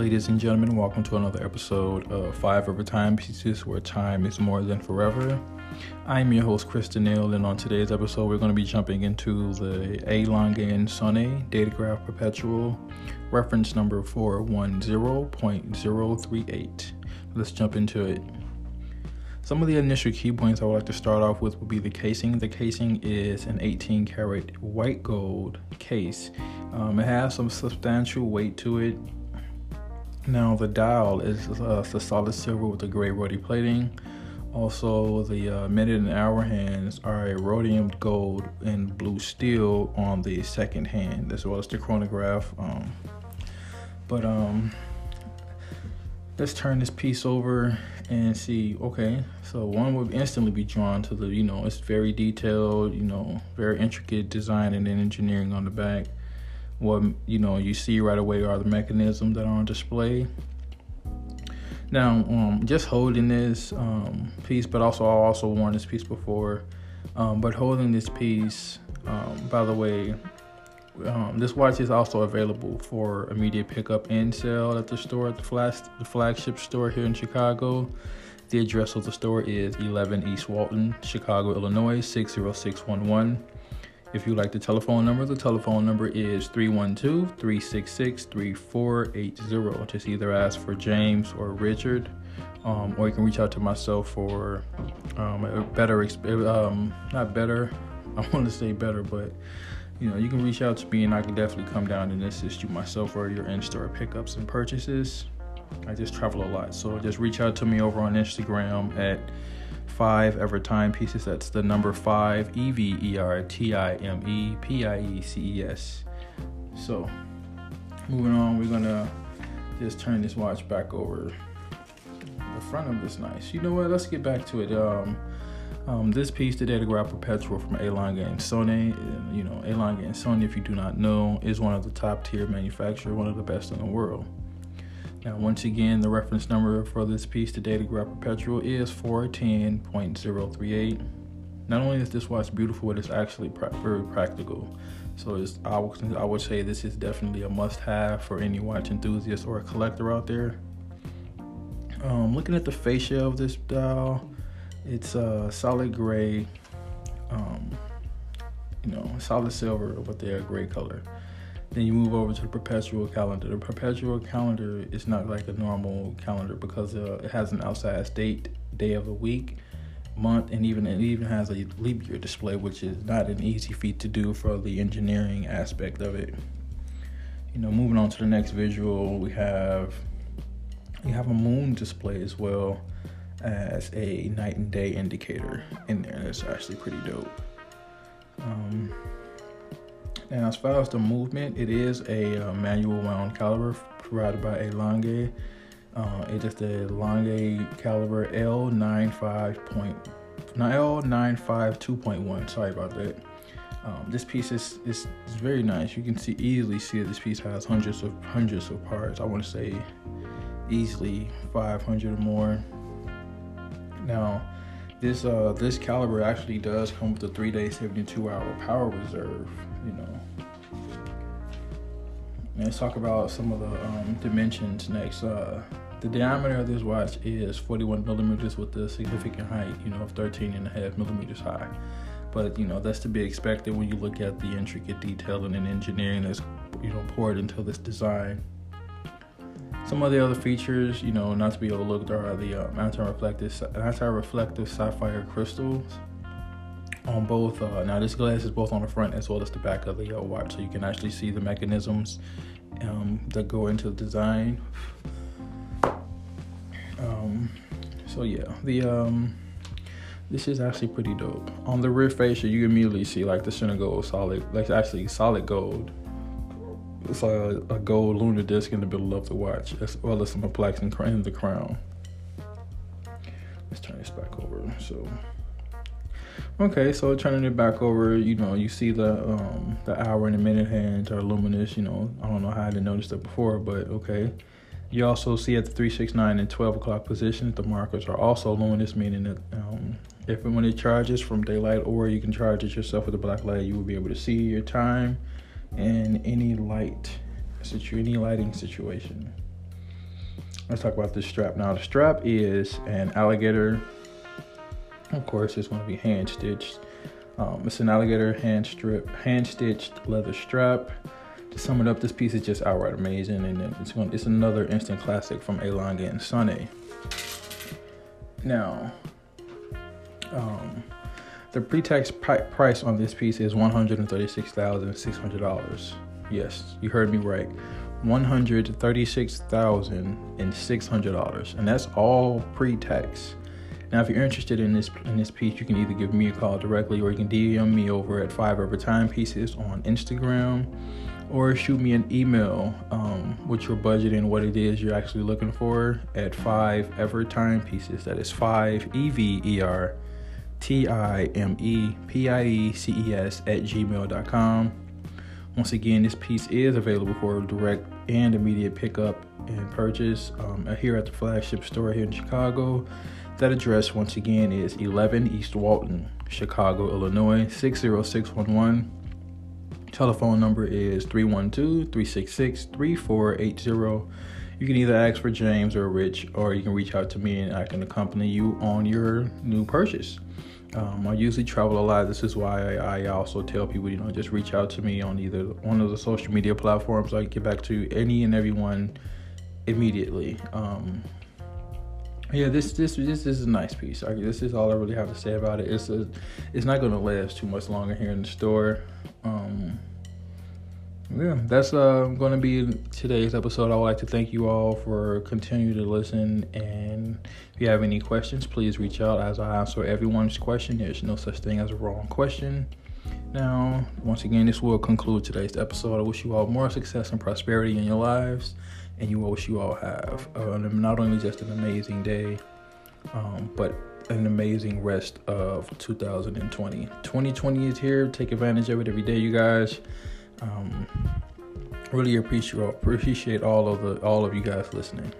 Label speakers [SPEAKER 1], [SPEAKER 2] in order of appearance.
[SPEAKER 1] Ladies and gentlemen, welcome to another episode of Five Ever Timepieces where time is more than forever. I'm your host, Krista Neal, and on today's episode, we're going to be jumping into the A. And Söhne Datograph Perpetual, reference number 410.038. Let's jump into it. Some of the initial key points I would like to start off with would be the casing. The casing is an 18 karat white gold case. Um, it has some substantial weight to it. Now the dial is uh, the solid silver with the gray rhodi plating. Also, the uh, minute and hour hands are a rhodium gold and blue steel on the second hand, as well as the chronograph. Um, but um, let's turn this piece over and see. Okay, so one would instantly be drawn to the, you know, it's very detailed, you know, very intricate design and engineering on the back. What you know you see right away are the mechanisms that are on display. Now, um, just holding this um, piece, but also I also worn this piece before. Um, but holding this piece, um, by the way, um, this watch is also available for immediate pickup and sale at the store at the, flag, the flagship store here in Chicago. The address of the store is 11 East Walton, Chicago, Illinois 60611. If you like the telephone number, the telephone number is 312 366 3480. Just either ask for James or Richard, um, or you can reach out to myself for um, a better, um, not better, I want to say better, but you know, you can reach out to me and I can definitely come down and assist you myself or your in store pickups and purchases. I just travel a lot, so just reach out to me over on Instagram at five ever timepieces. That's the number five E V E R T I M E P I E C E S. So, moving on, we're gonna just turn this watch back over. The front of this nice. You know what? Let's get back to it. Um, um, this piece, the Datograph Perpetual from A. Lange and Söhne, you know, A. Lange and Söhne, if you do not know, is one of the top tier manufacturer, one of the best in the world. Now, once again, the reference number for this piece, the Datograph Perpetual, is 410.038. Not only is this watch beautiful, but it's actually very practical. So I, would, I would say this is definitely a must-have for any watch enthusiast or a collector out there. Um, looking at the fascia of this dial, it's a uh, solid gray, um, you know, solid silver with their gray color. Then you move over to the perpetual calendar. The perpetual calendar is not like a normal calendar because uh, it has an outside date, day of the week, month, and even it even has a leap year display, which is not an easy feat to do for the engineering aspect of it. You know, moving on to the next visual, we have you have a moon display as well as a night and day indicator in there. That's actually pretty dope. Um, now, as far as the movement, it is a uh, manual wound caliber provided by A. Lange. Uh, it is the Lange caliber L95 point, L952.1. Sorry about that. Um, this piece is, is, is very nice. You can see easily see that this piece has hundreds of hundreds of parts. I want to say easily 500 or more. Now, this uh, this caliber actually does come with a three day, 72 hour power reserve you know. let's talk about some of the um, dimensions next. Uh, the diameter of this watch is 41 millimeters with a significant height, you know, of 13 and a half millimeters high. But you know that's to be expected when you look at the intricate detail and engineering that's you know poured into this design. Some of the other features, you know, not to be overlooked are the um, anti-reflective anti-reflective sapphire crystals on both. Uh, now this glass is both on the front as well as the back of the uh, watch, so you can actually see the mechanisms um, that go into the design. Um, so yeah, the um, this is actually pretty dope. On the rear fascia, you immediately see like the center gold solid, like actually solid gold. It's a, a gold lunar disc in the middle of the watch, as well as some plaques in the crown. Let's turn this back over. So Okay, so turning it back over, you know, you see the um, the hour and the minute hands are luminous. You know, I don't know how I didn't notice that before, but okay. You also see at the 369 and 12 o'clock positions, the markers are also luminous, meaning that um, if and when it charges from daylight or you can charge it yourself with a black light, you will be able to see your time in any light, situ- any lighting situation. let's talk about this strap now. The strap is an alligator. Of course, it's going to be hand stitched. Um, it's an alligator hand strip, hand stitched leather strap. To sum it up, this piece is just outright amazing, and it's going. It's another instant classic from A. Lange and Söhne. Now, um, the pre-tax price on this piece is one hundred and thirty-six thousand six hundred dollars. Yes, you heard me right. One hundred thirty-six thousand and six hundred dollars, and that's all pre-tax. Now, if you're interested in this in this piece, you can either give me a call directly, or you can DM me over at Five Ever Timepieces on Instagram, or shoot me an email um, with your budget and what it is you're actually looking for at Five Ever Timepieces. That is five E V E R T I M E P I E C E S at gmail.com. Once again, this piece is available for direct and immediate pickup and purchase um, here at the flagship store here in Chicago. That address, once again, is 11 East Walton, Chicago, Illinois 60611. Telephone number is 312 366 3480. You can either ask for James or Rich, or you can reach out to me and I can accompany you on your new purchase. Um, I usually travel a lot. This is why I, I, also tell people, you know, just reach out to me on either one of the social media platforms. I get back to any and everyone immediately. Um, yeah, this this this, is a nice piece. I, this is all I really have to say about it. It's a, it's not going to last too much longer here in the store. Um, yeah, that's uh, going to be today's episode. I would like to thank you all for continuing to listen. And if you have any questions, please reach out as I answer everyone's question. There's no such thing as a wrong question. Now, once again, this will conclude today's episode. I wish you all more success and prosperity in your lives and you wish you all have uh, not only just an amazing day, um, but an amazing rest of 2020. 2020 is here. Take advantage of it every day, you guys. Um, really appreciate appreciate all of the all of you guys listening.